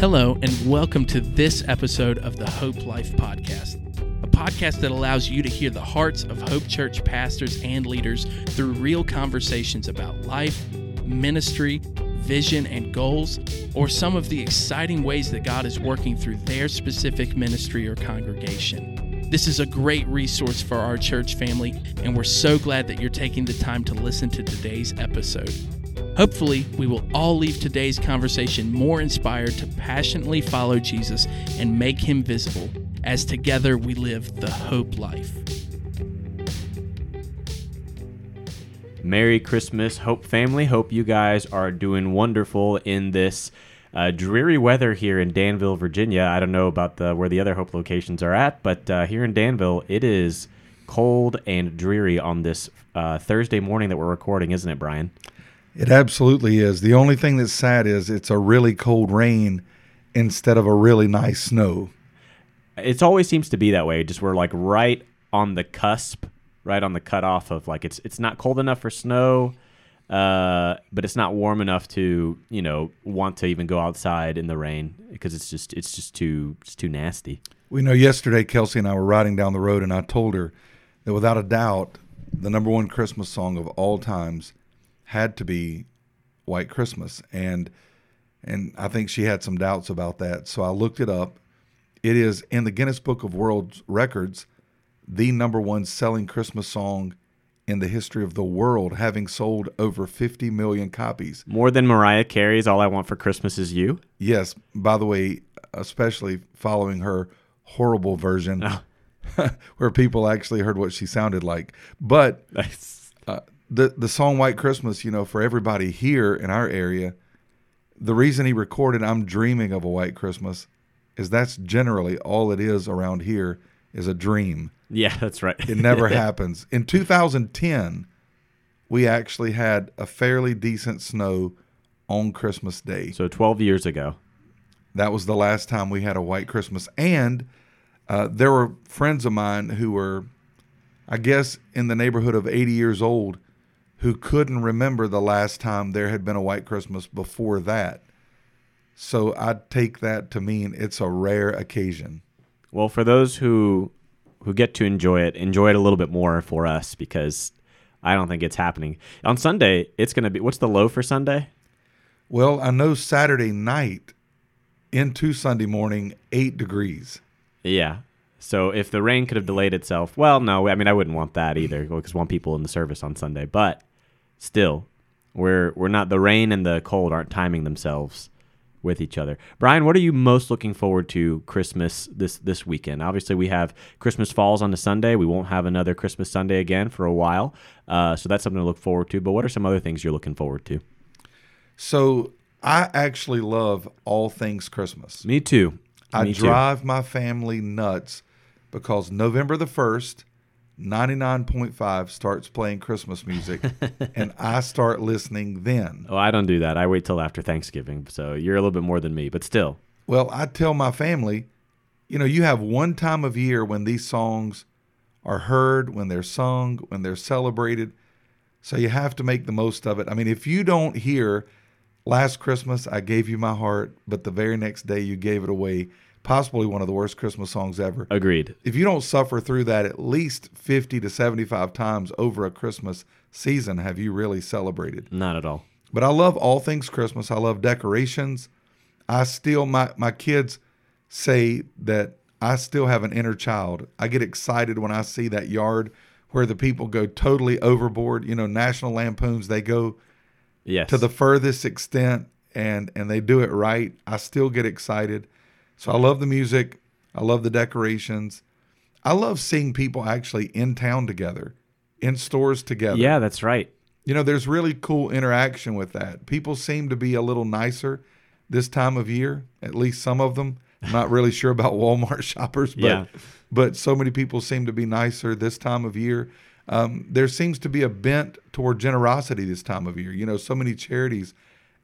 Hello, and welcome to this episode of the Hope Life Podcast, a podcast that allows you to hear the hearts of Hope Church pastors and leaders through real conversations about life, ministry, vision, and goals, or some of the exciting ways that God is working through their specific ministry or congregation. This is a great resource for our church family, and we're so glad that you're taking the time to listen to today's episode. Hopefully, we will all leave today's conversation more inspired to passionately follow Jesus and make him visible as together we live the hope life. Merry Christmas, Hope family. Hope you guys are doing wonderful in this uh, dreary weather here in Danville, Virginia. I don't know about the where the other Hope locations are at, but uh, here in Danville, it is cold and dreary on this uh, Thursday morning that we're recording, isn't it, Brian? It absolutely is. The only thing that's sad is it's a really cold rain instead of a really nice snow. It always seems to be that way. Just we're like right on the cusp, right on the cutoff of like it's it's not cold enough for snow, uh, but it's not warm enough to you know want to even go outside in the rain because it's just it's just too it's too nasty. We know yesterday Kelsey and I were riding down the road and I told her that without a doubt the number one Christmas song of all times had to be White Christmas, and and I think she had some doubts about that. So I looked it up. It is in the Guinness Book of World Records, the number one selling Christmas song in the history of the world, having sold over 50 million copies. More than Mariah Carey's "All I Want for Christmas Is You." Yes. By the way, especially following her horrible version, oh. where people actually heard what she sounded like, but. Uh, the the song White Christmas, you know, for everybody here in our area, the reason he recorded I'm dreaming of a white Christmas is that's generally all it is around here is a dream. Yeah, that's right. it never happens. In 2010, we actually had a fairly decent snow on Christmas Day. So 12 years ago. That was the last time we had a white Christmas. And uh, there were friends of mine who were, I guess, in the neighborhood of 80 years old who couldn't remember the last time there had been a white Christmas before that. So I take that to mean it's a rare occasion. Well, for those who who get to enjoy it, enjoy it a little bit more for us because I don't think it's happening. On Sunday, it's going to be what's the low for Sunday? Well, I know Saturday night into Sunday morning 8 degrees. Yeah. So if the rain could have delayed itself, well, no, I mean I wouldn't want that either because want people in the service on Sunday. But still, we're we're not the rain and the cold aren't timing themselves with each other. Brian, what are you most looking forward to Christmas this this weekend? Obviously, we have Christmas falls on the Sunday. We won't have another Christmas Sunday again for a while, uh, so that's something to look forward to. But what are some other things you're looking forward to? So I actually love all things Christmas. Me too. I Me drive too. my family nuts because November the first 99.5 starts playing Christmas music and I start listening then. Oh, I don't do that. I wait till after Thanksgiving. So you're a little bit more than me, but still. Well, I tell my family, you know, you have one time of year when these songs are heard, when they're sung, when they're celebrated. So you have to make the most of it. I mean, if you don't hear last Christmas I gave you my heart, but the very next day you gave it away, possibly one of the worst Christmas songs ever. Agreed. If you don't suffer through that at least 50 to 75 times over a Christmas season, have you really celebrated? Not at all. But I love all things Christmas. I love decorations. I still, my, my kids say that I still have an inner child. I get excited when I see that yard where the people go totally overboard. You know, National Lampoons, they go yes. to the furthest extent and and they do it right. I still get excited. So I love the music. I love the decorations. I love seeing people actually in town together, in stores together. Yeah, that's right. You know, there's really cool interaction with that. People seem to be a little nicer this time of year, at least some of them. I'm not really sure about Walmart shoppers, but Yeah. but so many people seem to be nicer this time of year. Um, there seems to be a bent toward generosity this time of year. You know, so many charities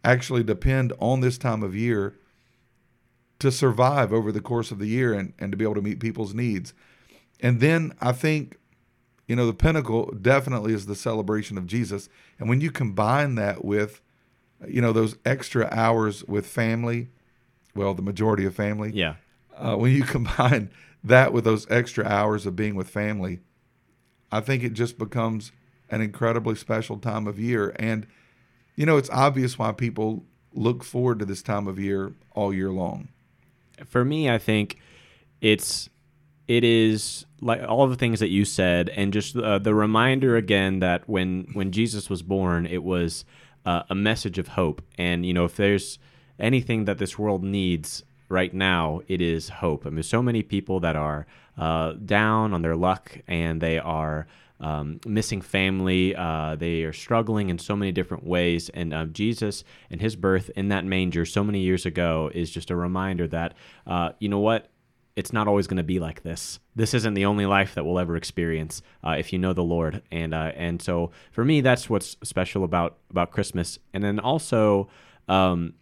actually depend on this time of year to survive over the course of the year and, and to be able to meet people's needs. And then I think, you know, the pinnacle definitely is the celebration of Jesus. And when you combine that with, you know, those extra hours with family well, the majority of family. Yeah. Uh, when you combine that with those extra hours of being with family, I think it just becomes an incredibly special time of year. And, you know, it's obvious why people look forward to this time of year all year long. For me, I think it's it is like all the things that you said, and just uh, the reminder again that when when Jesus was born, it was uh, a message of hope. And you know, if there's anything that this world needs right now, it is hope. I mean, so many people that are uh, down on their luck, and they are. Um, missing family. Uh, they are struggling in so many different ways. And uh, Jesus and his birth in that manger so many years ago is just a reminder that, uh, you know what? it's not always going to be like this. This isn't the only life that we'll ever experience uh, if you know the Lord, and uh, and so for me, that's what's special about about Christmas. And then also, um,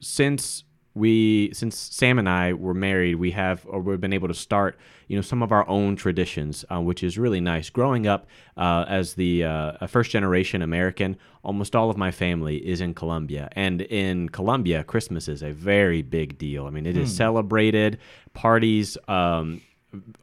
since we since Sam and I were married, we have or we've been able to start you know some of our own traditions, uh, which is really nice. Growing up uh, as the uh, first generation American, almost all of my family is in Colombia, and in Colombia, Christmas is a very big deal. I mean, it hmm. is celebrated, parties. Um,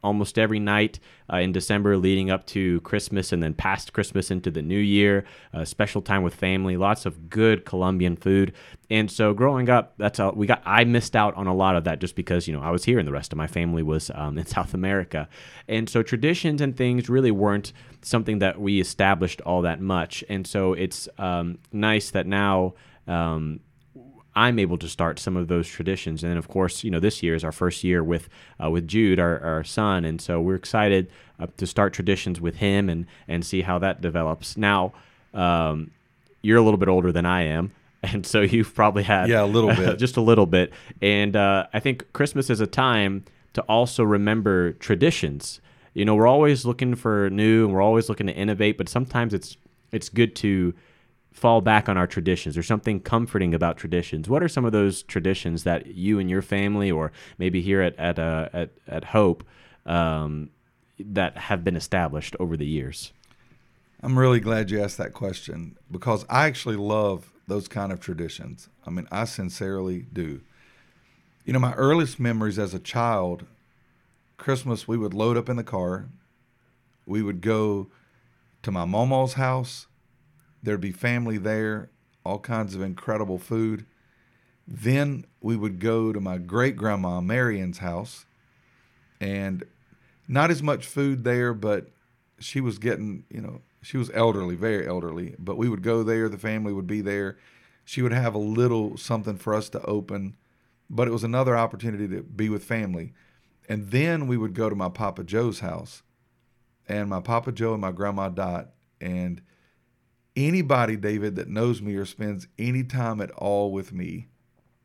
almost every night uh, in December leading up to Christmas and then past Christmas into the new year. A special time with family, lots of good Colombian food. And so growing up, that's all we got. I missed out on a lot of that just because you know I was here and the rest of my family was um, in South America. And so traditions and things really weren't something that we established all that much. And so it's um, nice that now. Um, I'm able to start some of those traditions. And then, of course, you know, this year is our first year with uh, with Jude, our, our son, and so we're excited uh, to start traditions with him and and see how that develops. Now, um, you're a little bit older than I am. And so you've probably had yeah a little bit, just a little bit. And uh, I think Christmas is a time to also remember traditions. You know, we're always looking for new, and we're always looking to innovate, but sometimes it's it's good to fall back on our traditions. There's something comforting about traditions. What are some of those traditions that you and your family, or maybe here at at uh, at, at Hope, um, that have been established over the years? I'm really glad you asked that question because I actually love those kind of traditions. I mean, I sincerely do. You know, my earliest memories as a child, Christmas, we would load up in the car. We would go to my mama's house There'd be family there, all kinds of incredible food. Then we would go to my great grandma Marion's house, and not as much food there, but she was getting, you know, she was elderly, very elderly. But we would go there, the family would be there. She would have a little something for us to open, but it was another opportunity to be with family. And then we would go to my Papa Joe's house, and my Papa Joe and my Grandma Dot, and anybody, David, that knows me or spends any time at all with me,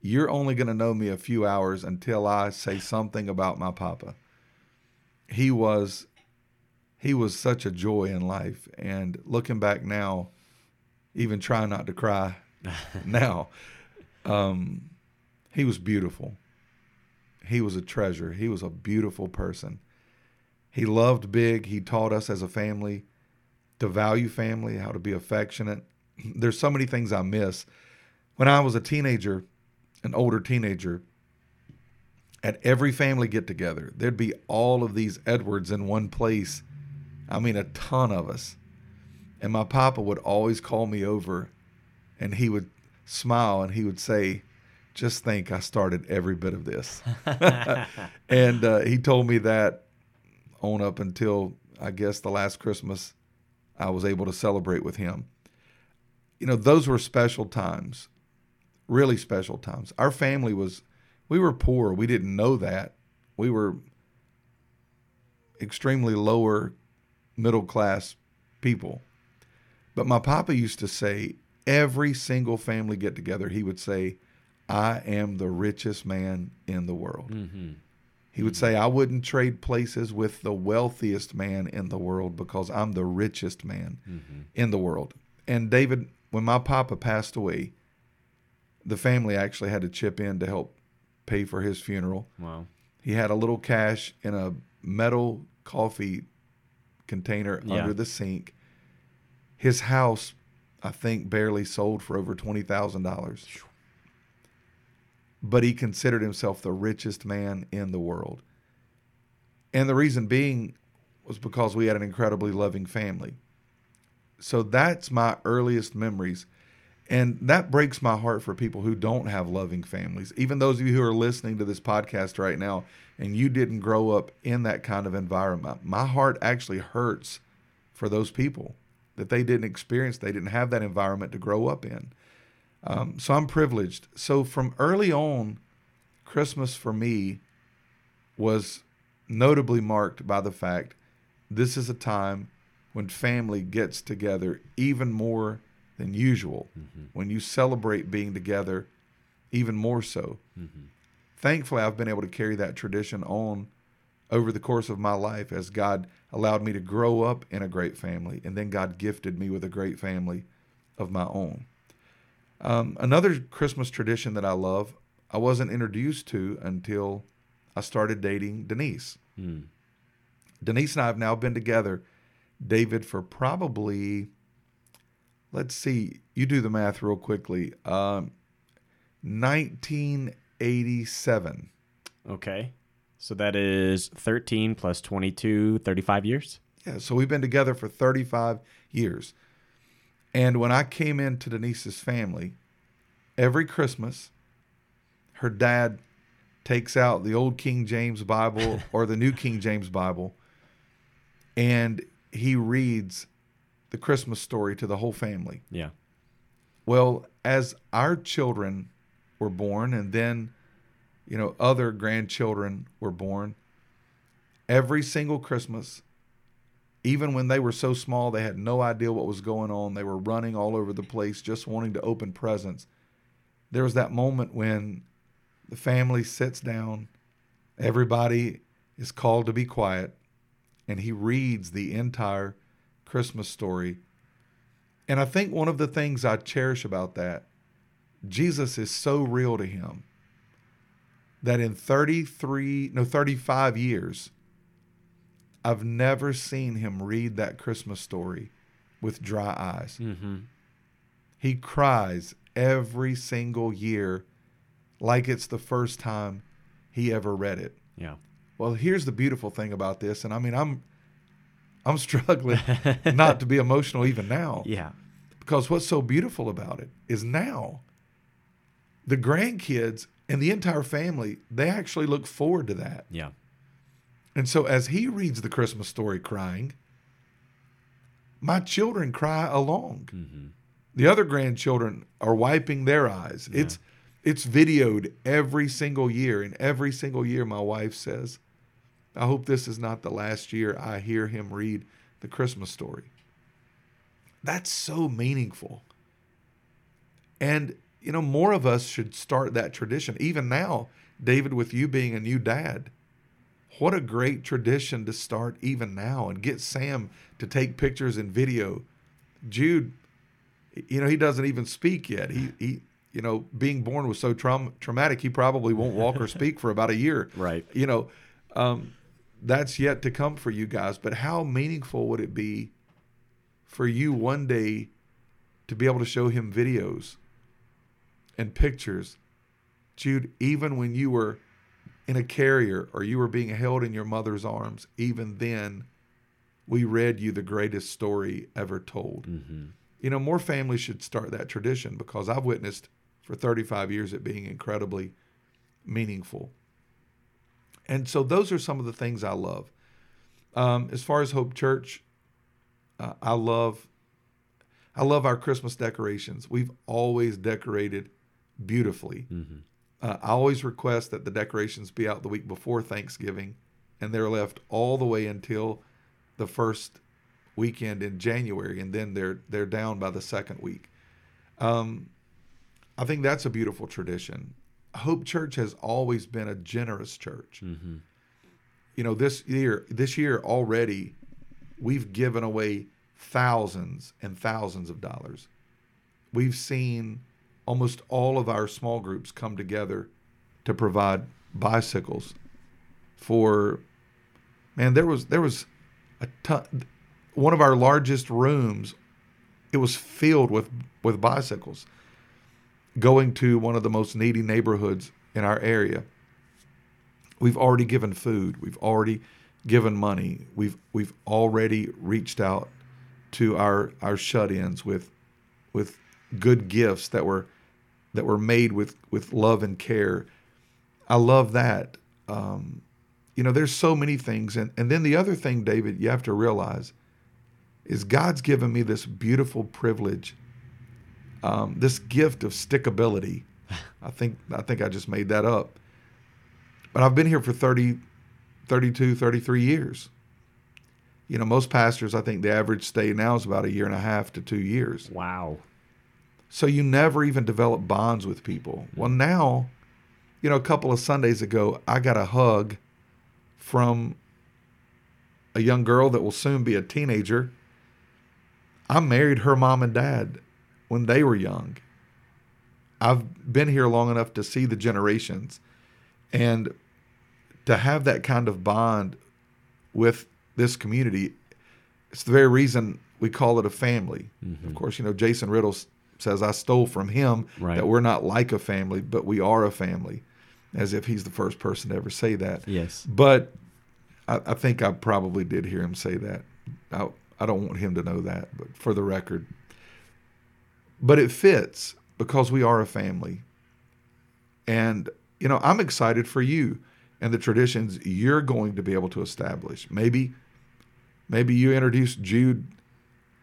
you're only going to know me a few hours until I say something about my papa. He was he was such a joy in life. And looking back now even trying not to cry now um, he was beautiful. He was a treasure. He was a beautiful person. He loved big. He taught us as a family to value family, how to be affectionate. There's so many things I miss. When I was a teenager, an older teenager, at every family get together, there'd be all of these Edwards in one place. I mean, a ton of us. And my papa would always call me over and he would smile and he would say, Just think I started every bit of this. and uh, he told me that on up until I guess the last Christmas I was able to celebrate with him. You know, those were special times, really special times. Our family was, we were poor. We didn't know that. We were extremely lower middle class people. But my papa used to say, every single family get together, he would say, I am the richest man in the world. Mm-hmm. He would say, I wouldn't trade places with the wealthiest man in the world because I'm the richest man mm-hmm. in the world. And David, when my papa passed away, the family actually had to chip in to help pay for his funeral. Wow. He had a little cash in a metal coffee container yeah. under the sink. His house, I think, barely sold for over $20,000. But he considered himself the richest man in the world. And the reason being was because we had an incredibly loving family. So that's my earliest memories. And that breaks my heart for people who don't have loving families. Even those of you who are listening to this podcast right now and you didn't grow up in that kind of environment. My heart actually hurts for those people that they didn't experience, they didn't have that environment to grow up in. Um, so I'm privileged. So from early on, Christmas for me was notably marked by the fact this is a time when family gets together even more than usual, mm-hmm. when you celebrate being together even more so. Mm-hmm. Thankfully, I've been able to carry that tradition on over the course of my life as God allowed me to grow up in a great family, and then God gifted me with a great family of my own. Um, another Christmas tradition that I love, I wasn't introduced to until I started dating Denise. Hmm. Denise and I have now been together, David, for probably, let's see, you do the math real quickly, um, 1987. Okay. So that is 13 plus 22, 35 years? Yeah, so we've been together for 35 years. And when I came into Denise's family, every Christmas, her dad takes out the old King James Bible or the new King James Bible and he reads the Christmas story to the whole family. Yeah. Well, as our children were born and then you know, other grandchildren were born. Every single Christmas, even when they were so small, they had no idea what was going on. They were running all over the place, just wanting to open presents. There was that moment when the family sits down, everybody is called to be quiet, and he reads the entire Christmas story. And I think one of the things I cherish about that, Jesus is so real to him that in 33, no, 35 years, I've never seen him read that Christmas story with dry eyes. Mm-hmm. He cries every single year like it's the first time he ever read it. Yeah. Well, here's the beautiful thing about this, and I mean, I'm I'm struggling not to be emotional even now. Yeah. Because what's so beautiful about it is now the grandkids and the entire family, they actually look forward to that. Yeah. And so as he reads the Christmas story crying, my children cry along. Mm-hmm. The other grandchildren are wiping their eyes. Yeah. It's it's videoed every single year, and every single year my wife says, I hope this is not the last year I hear him read the Christmas story. That's so meaningful. And you know, more of us should start that tradition. Even now, David, with you being a new dad, what a great tradition to start even now and get Sam to take pictures and video. Jude, you know, he doesn't even speak yet. He, he you know, being born was so traum- traumatic, he probably won't walk or speak for about a year. Right. You know, um, that's yet to come for you guys. But how meaningful would it be for you one day to be able to show him videos and pictures. Jude, even when you were in a carrier or you were being held in your mother's arms, even then, we read you the greatest story ever told. Mm-hmm. You know, more families should start that tradition because I've witnessed for 35 years it being incredibly meaningful. And so those are some of the things I love. Um, as far as Hope Church, uh, I love I love our Christmas decorations. We've always decorated beautifully. Mm-hmm. Uh, I always request that the decorations be out the week before Thanksgiving, and they're left all the way until the first weekend in January, and then they're they're down by the second week. Um, I think that's a beautiful tradition. Hope Church has always been a generous church. Mm-hmm. You know, this year, this year already, we've given away thousands and thousands of dollars. We've seen almost all of our small groups come together to provide bicycles for man there was there was a ton one of our largest rooms it was filled with with bicycles going to one of the most needy neighborhoods in our area, we've already given food, we've already given money, we've we've already reached out to our our shut-ins with with good gifts that were that were made with with love and care. I love that. Um, you know, there's so many things, and and then the other thing, David, you have to realize is God's given me this beautiful privilege, um, this gift of stickability. I think I think I just made that up. But I've been here for 30, 32, 33 years. You know, most pastors, I think the average stay now is about a year and a half to two years. Wow. So you never even develop bonds with people. Well, now, you know, a couple of Sundays ago, I got a hug from a young girl that will soon be a teenager. I married her mom and dad when they were young. I've been here long enough to see the generations and to have that kind of bond with this community. It's the very reason we call it a family. Mm-hmm. Of course, you know, Jason Riddle says, I stole from him Right. that we're not like a family, but we are a family, as if he's the first person to ever say that. Yes. But I, I think I probably did hear him say that. I, I don't want him to know that, but for the record. But it fits because we are a family. And, you know, I'm excited for you and the traditions you're going to be able to establish. Maybe, maybe you introduce Jude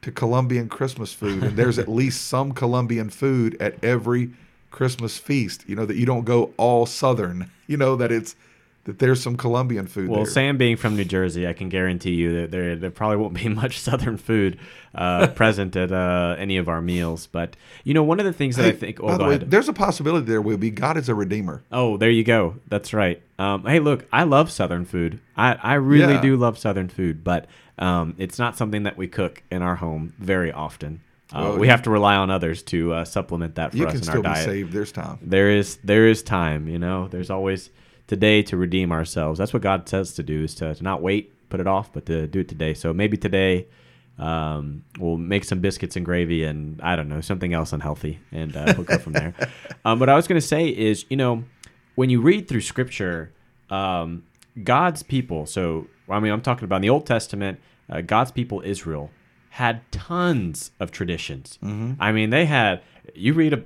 to Colombian Christmas food, and there's at least some Colombian food at every Christmas feast. You know that you don't go all Southern. You know that it's that there's some Colombian food Well, there. Sam being from New Jersey, I can guarantee you that there, there probably won't be much Southern food uh, present at uh, any of our meals. But you know, one of the things that I Hey, think. by Oh, the way, ahead. there's a possibility there will be God is a redeemer. Oh, there you go. That's right. Um, hey, look, I love Southern food. I, I really Yeah. do love Southern food, but um, it's not something that we cook in our home very often. Uh, Well, we have to rely on others to uh, supplement that for You us can in still our be diet. saved. There's time. There is there is time. You know, there's always today to redeem ourselves. That's what God says to do is to, to not wait, put it off, but to do it today. So maybe today um, we'll make some biscuits and gravy and I don't know something else unhealthy, and uh, we'll go from there. Um, what I was going to say is, you know, when you read through Scripture, um, God's people. So I mean, I'm talking about in the Old Testament. Uh, God's people, Israel, had tons of traditions. I mean, they had. You read a.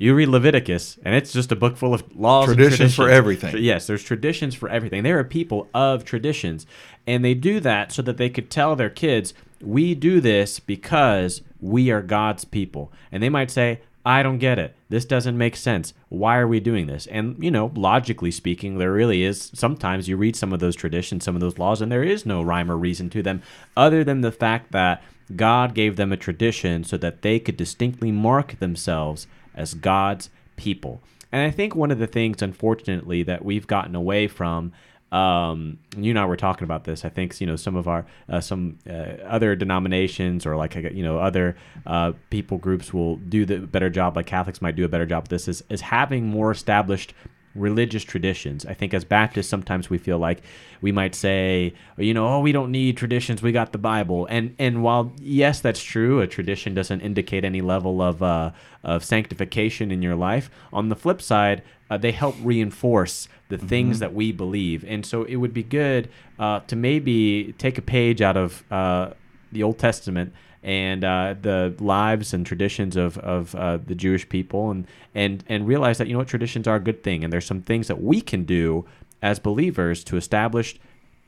You read Leviticus, and it's just a book full of laws. and Traditions for traditions. everything. Yes, there's traditions for everything. They are people of traditions, and they do that so that they could tell their kids, "We do this because we are God's people." And they might say, "I don't get it. This doesn't make sense. Why are we doing this?" And you know, logically speaking, there really is. Sometimes you read some of those traditions, some of those laws, and there is no rhyme or reason to them, other than the fact that God gave them a tradition so that they could distinctly mark themselves as God's people. And I think one of the things, unfortunately, that we've gotten away from, um, you and I were talking about this. I think you know some of our uh, some uh, other denominations or like you know other uh, people groups will do the better job. Like Catholics might do a better job. This is is having more established religious traditions. I think as Baptists, sometimes we feel like we might say, you know, oh, we don't need traditions. We got the Bible. And and while yes, that's true, a tradition doesn't indicate any level of uh, of sanctification in your life. On the flip side, uh, they help reinforce the things that we believe. And so it would be good uh, to maybe take a page out of uh, the Old Testament and uh, the lives and traditions of, of uh, the Jewish people and, and, and realize that, you know what, traditions are a good thing. And there's some things that we can do as believers to establish,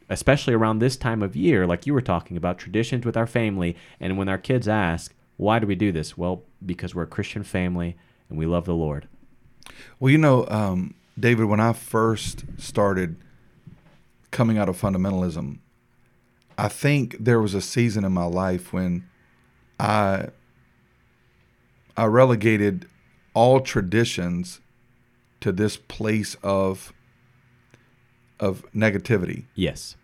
especially around this time of year, like you were talking about, traditions with our family. And when our kids ask, why do we do this? Well, because we're a Christian family and we love the Lord. Well, you know, um, David, when I first started coming out of fundamentalism, I think there was a season in my life when I I relegated all traditions to this place of of negativity. Yes.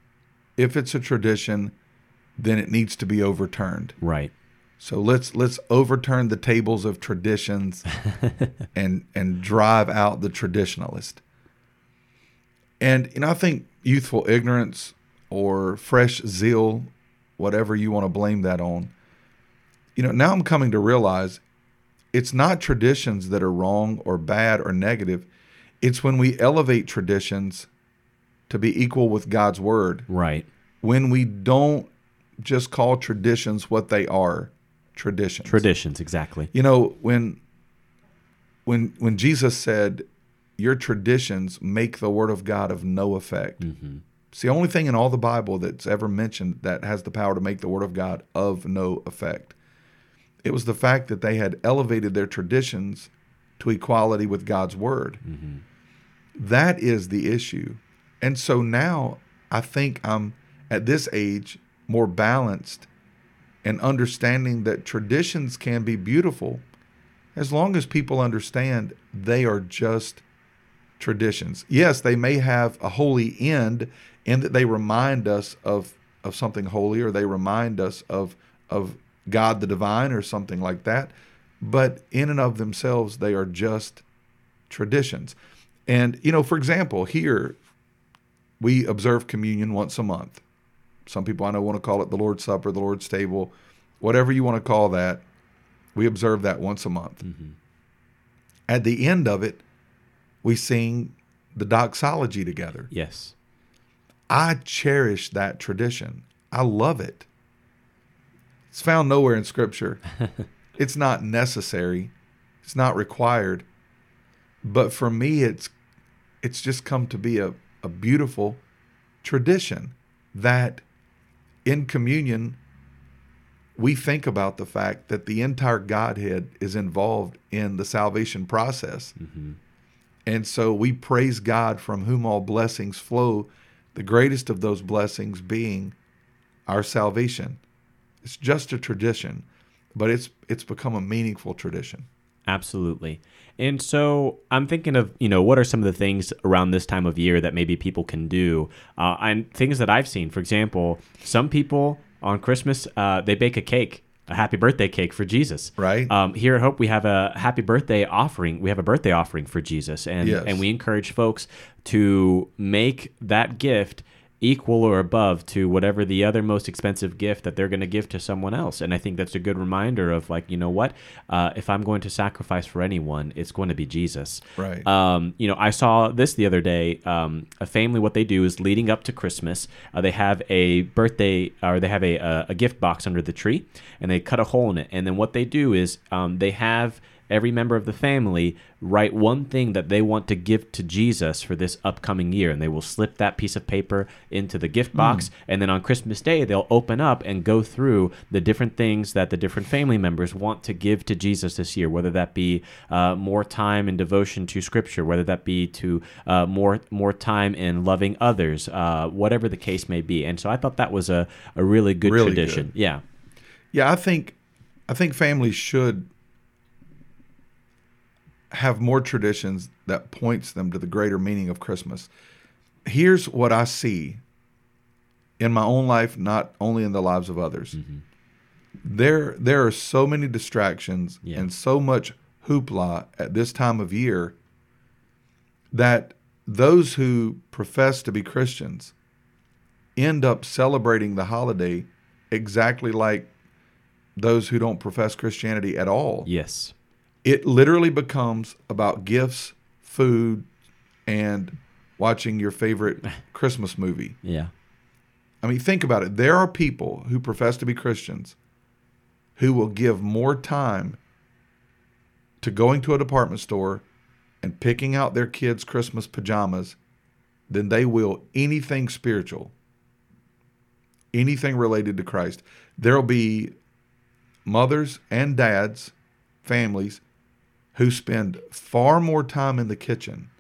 If it's a tradition, then it needs to be overturned. Right. So let's let's overturn the tables of traditions and and drive out the traditionalist. And you know, I think youthful ignorance or fresh zeal, whatever you want to blame that on, you know, now I'm coming to realize it's not traditions that are wrong or bad or negative. It's when we elevate traditions to be equal with God's word, Right. when we don't just call traditions what they are traditions. Traditions, exactly. You know, when when when Jesus said, "Your traditions make the word of God of no effect." Mm-hmm. It's the only thing in all the Bible that's ever mentioned that has the power to make the word of God of no effect. It was the fact that they had elevated their traditions to equality with God's word. Mm-hmm. That is the issue. And so now I think I'm at this age more balanced and understanding that traditions can be beautiful as long as people understand they are just traditions. Yes, they may have a holy end in that they remind us of of something holy or they remind us of of God the divine or something like that, but in and of themselves they are just traditions. And you know, for example, here we observe communion once a month. Some people I know want to call it the Lord's Supper, the Lord's table, whatever you want to call that. We observe that once a month. Mm-hmm. At the end of it, we sing the doxology together. Yes. I cherish that tradition. I love it. It's found nowhere in Scripture. it's not necessary. It's not required. But for me, it's it's just come to be a, a beautiful tradition that in communion we think about the fact that the entire Godhead is involved in the salvation process. Mm-hmm. And so we praise God from whom all blessings flow, the greatest of those blessings being our salvation. It's just a tradition, but it's it's become a meaningful tradition. Absolutely. And so I'm thinking of, you know, what are some of the things around this time of year that maybe people can do? Uh, and things that I've seen. For example, some people on Christmas, uh, they bake a cake, a happy birthday cake for Jesus. Right. Um, here at Hope, we have a happy birthday offering. We have a birthday offering for Jesus. And, Yes. and we encourage folks to make that gift equal or above to whatever the other most expensive gift that they're going to give to someone else. And I think that's a good reminder of like, you know what? Uh, if I'm going to sacrifice for anyone, it's going to be Jesus. Right. Um, you know, I saw this the other day. Um, a family, what they do is leading up to Christmas, uh, they have a birthday or they have a, a, a gift box under the tree and they cut a hole in it. And then what they do is um, they have every member of the family write one thing that they want to give to Jesus for this upcoming year. And they will slip that piece of paper into the gift box. And then on Christmas Day, they'll open up and go through the different things that the different family members want to give to Jesus this year, whether that be uh, more time and devotion to Scripture, whether that be to uh, more more time in loving others, uh, whatever the case may be. And so I thought that was a, a really good Really tradition. good. Yeah. Yeah, I think I think families should have more traditions that points them to the greater meaning of Christmas. Here's what I see in my own life, not only in the lives of others. Mm-hmm. There there are so many distractions Yeah. and so much hoopla at this time of year that those who profess to be Christians end up celebrating the holiday exactly like those who don't profess Christianity at all. Yes. It literally becomes about gifts, food, and watching your favorite Christmas movie. Yeah. I mean, think about it. There are people who profess to be Christians who will give more time to going to a department store and picking out their kids' Christmas pajamas than they will anything spiritual, anything related to Christ. There'll be mothers and dads, families who spend far more time in the kitchen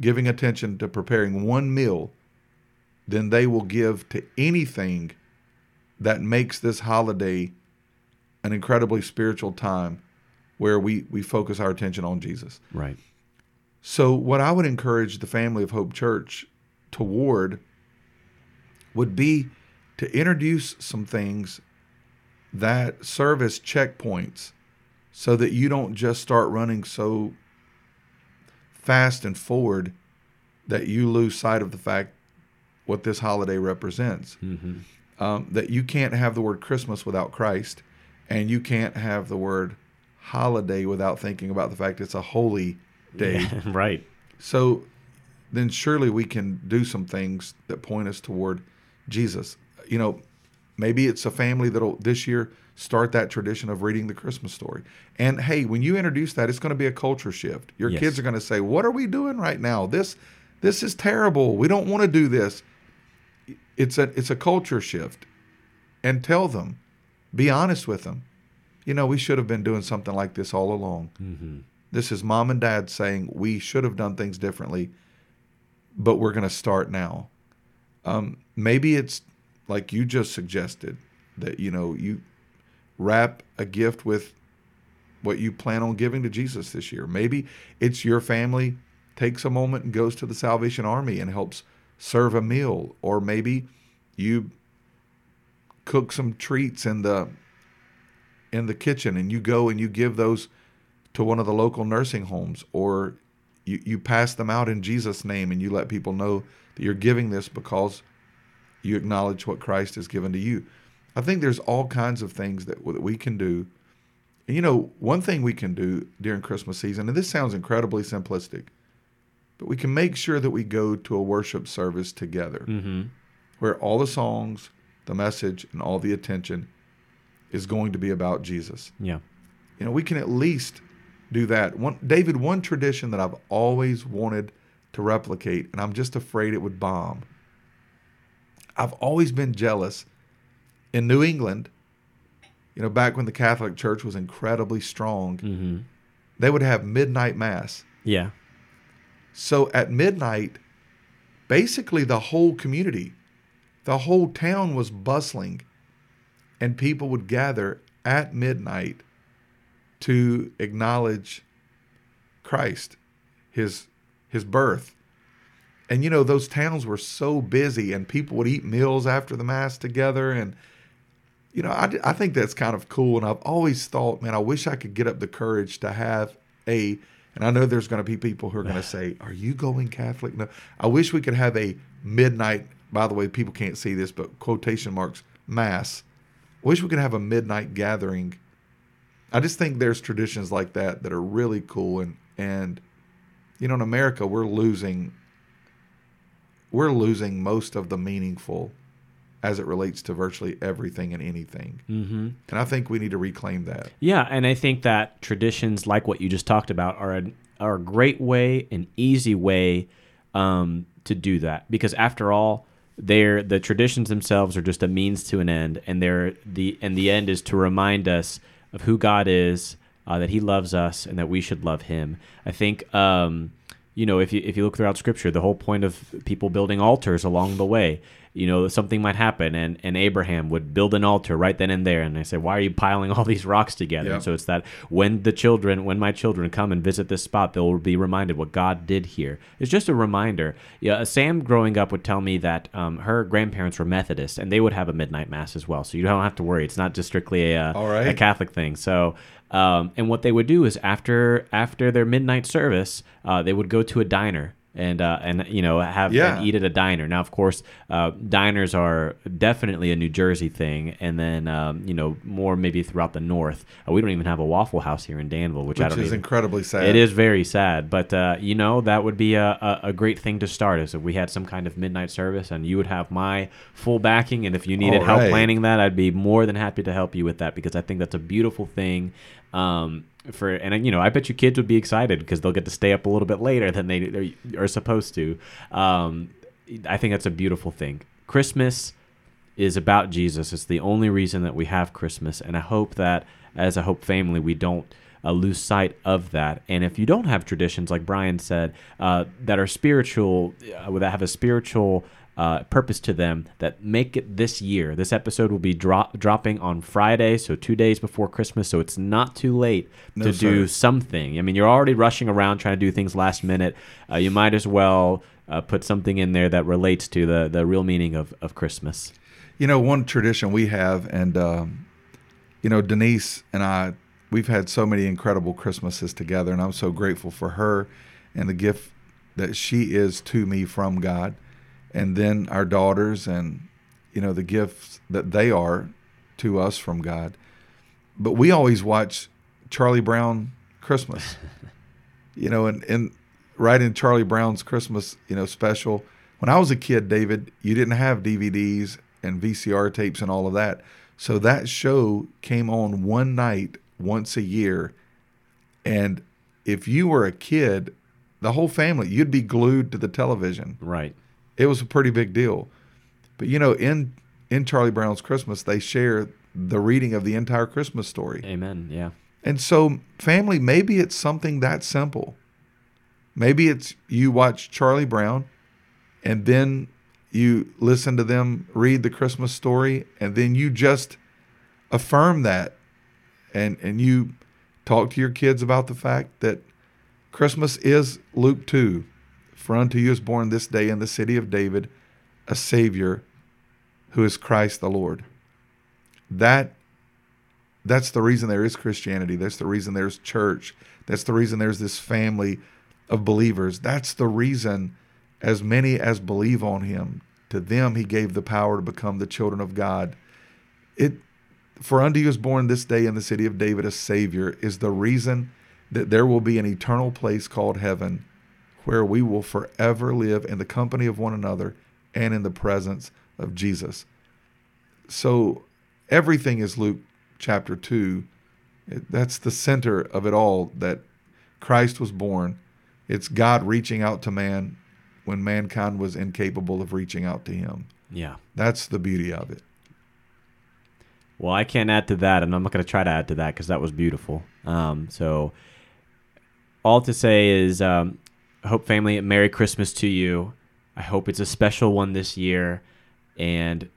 giving attention to preparing one meal than they will give to anything that makes this holiday an incredibly spiritual time where we, we focus our attention on Jesus. Right. So, what I would encourage the family of Hope Church toward would be to introduce some things that serve as checkpoints so that you don't just start running so fast and forward that you lose sight of the fact what this holiday represents. Um, that you can't have the word Christmas without Christ, and you can't have the word holiday without thinking about the fact it's a holy day right. So then surely we can do some things that point us toward Jesus. You know, maybe it's a family that'll this year start that tradition of reading the Christmas story. And hey, when you introduce that, it's going to be a culture shift. Your Yes. kids are going to say, "What are we doing right now? This this is terrible. We don't want to do this." It's a it's a culture shift. And tell them, be honest with them. You know, we should have been doing something like this all along. Mm-hmm. This is mom and dad saying we should have done things differently, but we're going to start now. Um, maybe it's like you just suggested that you know you wrap a gift with what you plan on giving to Jesus this year. Maybe it's your family takes a moment and goes to the Salvation Army and helps serve a meal, or maybe you cook some treats in the in the kitchen and you go and you give those to one of the local nursing homes or you, you pass them out in Jesus name and you let people know that you're giving this because you acknowledge what Christ has given to you. I think there's all kinds of things that, that we can do. And you know, one thing we can do during Christmas season, and this sounds incredibly simplistic, but we can make sure that we go to a worship service together Mm-hmm. where all the songs, the message, and all the attention is going to be about Jesus. Yeah. You know, we can at least do that. One, David, one tradition that I've always wanted to replicate, and I'm just afraid it would bomb. I've always been jealous in New England. You know, back when the Catholic Church was incredibly strong, Mm-hmm. they would have midnight mass. Yeah. So at midnight, basically the whole community, the whole town was bustling, and people would gather at midnight to acknowledge Christ, his his birth. And you know those towns were so busy, and people would eat meals after the mass together, and you know I, I think that's kind of cool. And I've always thought, man, I wish I could get up the courage to have a and I know there's going to be people who are going to say, "Are you going Catholic?" No. I wish we could have a midnight. By the way, people can't see this, but quotation marks mass. I wish we could have a midnight gathering. I just think there's traditions like that that are really cool, and and you know, in America, we're losing. We're losing most of the meaningful, as it relates to virtually everything and anything, Mm-hmm. and I think we need to reclaim that. Yeah, and I think that traditions like what you just talked about are a, are a great way, an easy way um, to do that. Because after all, they're the traditions themselves are just a means to an end, and they're the and the end is to remind us of who God is, uh, that He loves us, and that we should love Him. I think. Um, you know, if you if you look throughout Scripture, the whole point of people building altars along the way, you know, something might happen, and and Abraham would build an altar right then and there, and they say, why are you piling all these rocks together? Yeah. And so it's that when the children, when my children come and visit this spot, they'll be reminded what God did here. It's just a reminder. Yeah, Sam growing up would tell me that um, her grandparents were Methodist, and they would have a midnight mass as well. So you don't have to worry; it's not just strictly a, uh, right. a Catholic thing. So, um, and what they would do is after after their midnight service, uh, they would go to a diner and uh, and you know have Yeah. and eat at a diner. Now, of course, uh, diners are definitely a New Jersey thing, and then um, you know more maybe throughout the North. Uh, we don't even have a Waffle House here in Danville, which, I don't is even. incredibly sad. It is very sad, but uh, you know that would be a, a, a great thing to start. Is if we had some kind of midnight service, and you would have my full backing, and if you needed All help planning that, I'd be more than happy to help you with that because I think that's a beautiful thing. Um, for and you know, I bet you kids would be excited because they'll get to stay up a little bit later than they are supposed to. Um, I think that's a beautiful thing. Christmas is about Jesus. It's the only reason that we have Christmas, and I hope that as a Hope family, we don't uh, lose sight of that. And if you don't have traditions, like Brian said, uh, that are spiritual, uh, that have a spiritual uh, purpose to them, that make it this year. This episode will be drop, dropping on Friday, so two days before Christmas. So it's not too late No, to do something. I mean, you're already rushing around trying to do things last minute. Uh, you might as well. Uh, put something in there that relates to the, the real meaning of, of Christmas. You know, one tradition we have, and um, you know, Denise and I, we've had so many incredible Christmases together, and I'm so grateful for her and the gift that she is to me from God, and then our daughters, and you know, the gifts that they are to us from God. But we always watch Charlie Brown Christmas, you know, and and right in Charlie Brown's Christmas, you know, special. When I was a kid, David, you didn't have DVDs and VCR tapes and all of that. So that show came on one night once a year. And if you were a kid, the whole family, you'd be glued to the television. Right. It was a pretty big deal. But you know, in in Charlie Brown's Christmas, they share the reading of the entire Christmas story. Amen. Yeah. And so, family, maybe it's something that simple. Maybe it's you watch Charlie Brown and then you listen to them read the Christmas story and then you just affirm that and and you talk to your kids about the fact that Christmas is Luke 2 for unto you is born this day in the city of David a savior who is Christ the Lord. That that's the reason there is Christianity. That's the reason there's church. That's the reason there's this family of believers. That's the reason as many as believe on him, to them he gave the power to become the children of God. It for unto you is born this day in the city of David a Savior is the reason that there will be an eternal place called heaven where we will forever live in the company of one another and in the presence of Jesus. So everything is Luke chapter 2. That's the center of it all that Christ was born. It's God reaching out to man when mankind was incapable of reaching out to him. Yeah. That's the beauty of it. Well, I can't add to that, and I'm not going to try to add to that because that was beautiful. Um, so, all to say is, um, hope family, Merry Christmas to you. I hope it's a special one this year, and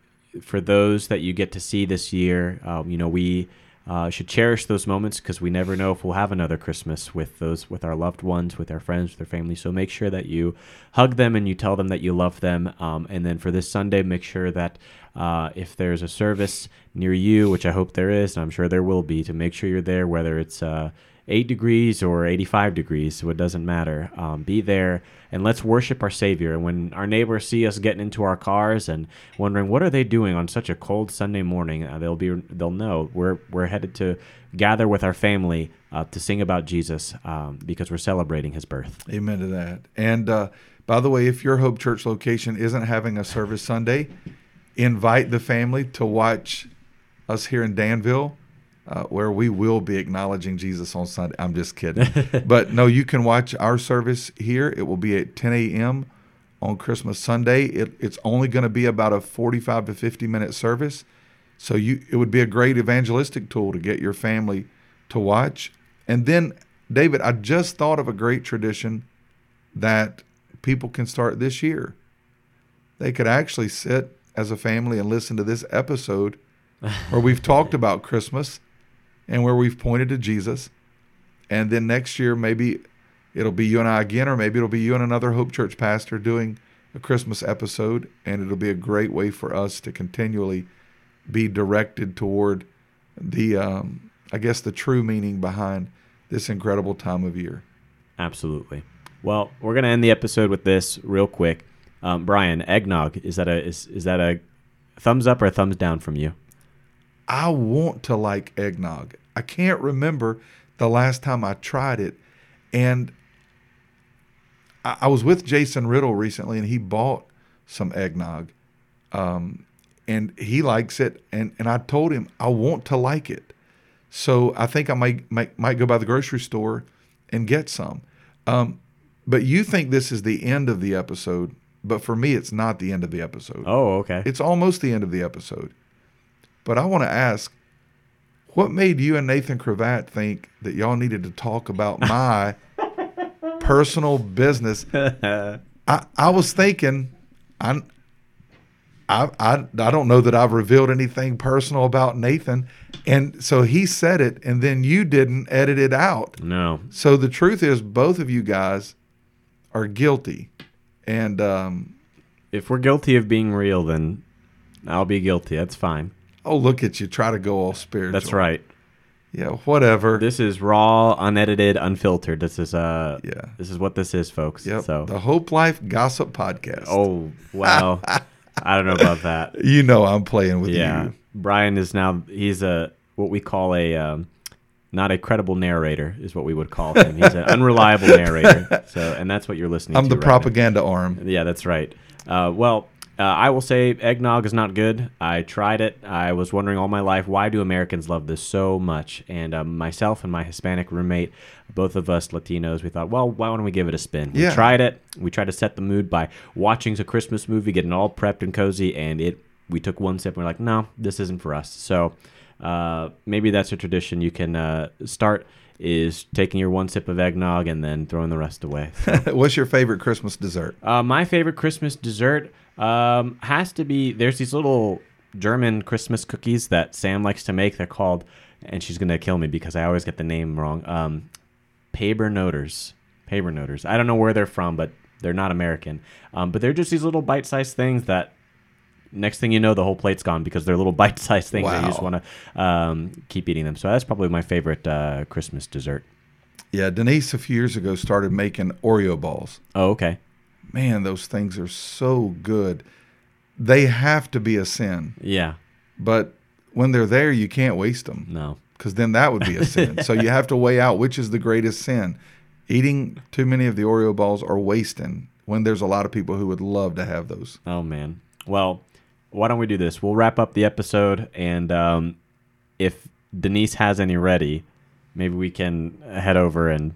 for those that you get to see this year, um, you know we uh, should cherish those moments because we never know if we'll have another Christmas with those with our loved ones, with our friends, with our family. So make sure that you hug them and you tell them that you love them. Um, and then for this Sunday, make sure that uh, if there's a service near you, which I hope there is, and I'm sure there will be, to make sure you're there, whether it's uh, 8 degrees or 85 degrees, so it doesn't matter. Um, be there and let's worship our Savior. And when our neighbors see us getting into our cars and wondering what are they doing on such a cold Sunday morning, uh, they'll be they'll know we're we're headed to gather with our family uh, to sing about Jesus um, because we're celebrating His birth. Amen to that. And uh, by the way, if your Hope Church location isn't having a service Sunday, invite the family to watch us here in Danville. Uh, where we will be acknowledging Jesus on Sunday. I'm just kidding. but no, you can watch our service here. It will be at 10 a.m. on Christmas Sunday. It, it's only going to be about a 45 to 50 minute service. So you, it would be a great evangelistic tool to get your family to watch. And then, David, I just thought of a great tradition that people can start this year. They could actually sit as a family and listen to this episode where we've talked about Christmas and where we've pointed to Jesus. And then next year, maybe it'll be you and I again, or maybe it'll be you and another Hope Church pastor doing a Christmas episode. And it'll be a great way for us to continually be directed toward the, um, I guess, the true meaning behind this incredible time of year. Absolutely. Well, we're gonna end the episode with this real quick. Um, Brian, eggnog is that a is, is that a thumbs up or a thumbs down from you? I want to like eggnog. I can't remember the last time I tried it. And I, I was with Jason Riddle recently and he bought some eggnog. Um, and he likes it. And, and I told him I want to like it. So I think I might, might, might go by the grocery store and get some. Um, but you think this is the end of the episode. But for me, it's not the end of the episode. Oh, okay. It's almost the end of the episode. But I want to ask, what made you and Nathan Cravat think that y'all needed to talk about my personal business? I, I was thinking, I, I, I, I don't know that I've revealed anything personal about Nathan. And so he said it, and then you didn't edit it out. no. So the truth is, both of you guys are guilty. And um, If we're guilty of being real, then I'll be guilty. That's fine. Oh, look at you, try to go all spiritual. That's right. Yeah, whatever. This is raw, unedited, unfiltered. This is uh Yeah. This is what this is, folks. Yep. So The Hope Life Gossip Podcast. Oh wow. I don't know about that. You know I'm playing with Yeah. you. Brian is now he's a what we call a um not a credible narrator, is what we would call him. He's an unreliable narrator. So, and that's what you're listening to. I'm the right now. propaganda arm. Yeah, that's right. Uh, well, uh, I will say eggnog is not good. I tried it. I was wondering all my life why do Americans love this so much? And um, myself and my Hispanic roommate, both of us Latinos, we thought, well, why don't we give it a spin? Yeah. We tried it. We tried to set the mood by watching a Christmas movie, getting all prepped and cozy, and it. We took one sip and we're like, no, this isn't for us. So uh, maybe that's a tradition you can uh, start. Is taking your one sip of eggnog and then throwing the rest away. What's your favorite Christmas dessert? Uh, my favorite Christmas dessert um, has to be there's these little German Christmas cookies that Sam likes to make. They're called, and she's gonna kill me because I always get the name wrong. Um, Pabernoters. Pabernoters. I don't know where they're from, but they're not American. Um, but they're just these little bite-sized things that. Next thing you know, the whole plate's gone because they're little bite-sized things and you just want to um, keep eating them. So that's probably my favorite uh, Christmas dessert. Yeah, Denise a few years ago started making Oreo balls. Oh, okay. Man, those things are so good. They have to be a sin, Yeah. but when they're there, you can't waste them No. because then that would be a sin. so you have to weigh out which is the greatest sin eating too many of the Oreo balls or wasting when there's a lot of people who would love to have those. Oh man. Well, why don't we do this? We'll wrap up the episode, and um, if Denise has any ready, maybe we can head over and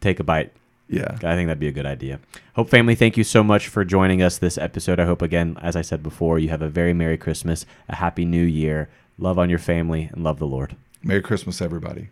take a bite. Yeah. I think that'd be a good idea. Hope family, thank you so much for joining us this episode. I hope again, as I said before, you have a very merry Christmas, a happy New Year. Love on your family and love the Lord. Merry Christmas, everybody.